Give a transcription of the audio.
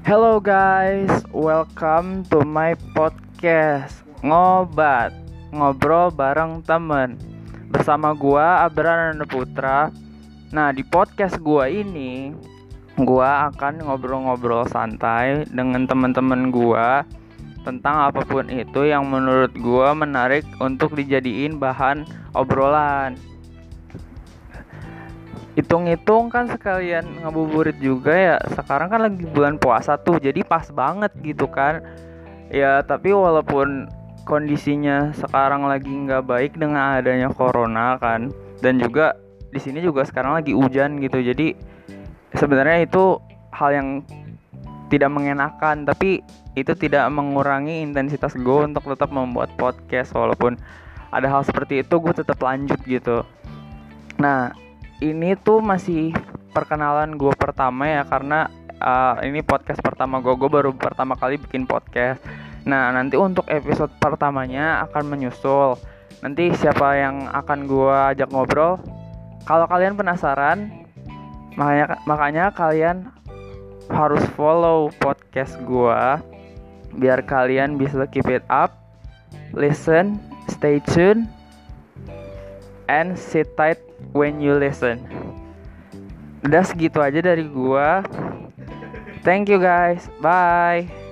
Hello guys, welcome to my podcast Ngobat, ngobrol bareng temen. Bersama gua Abrar Putra. Nah di podcast gua ini Gua akan ngobrol-ngobrol santai dengan teman-teman gua Tentang apa pun itu yang menurut gua menarik untuk dijadiin bahan obrolan hitung-hitung kan sekalian ngabuburit juga ya. Sekarang kan lagi bulan puasa tuh jadi pas banget gitu kan. Ya tapi walaupun kondisinya sekarang lagi nggak baik dengan adanya corona kan dan juga di sini juga sekarang lagi hujan gitu. Jadi sebenarnya itu hal yang tidak mengenakan tapi itu tidak mengurangi intensitas gue untuk tetap membuat podcast. Walaupun ada hal seperti itu gue tetap lanjut gitu. Nah ini tuh masih perkenalan gue pertama ya karena uh, ini podcast pertama gue gue baru pertama kali bikin podcast. Nah nanti untuk episode pertamanya akan menyusul. Nanti siapa yang akan gue ajak ngobrol kalau kalian penasaran makanya makanya kalian harus follow podcast gue biar kalian bisa keep it up listen stay tune and sit tight when you listen. Udah segitu aja dari gua. Thank you guys. Bye.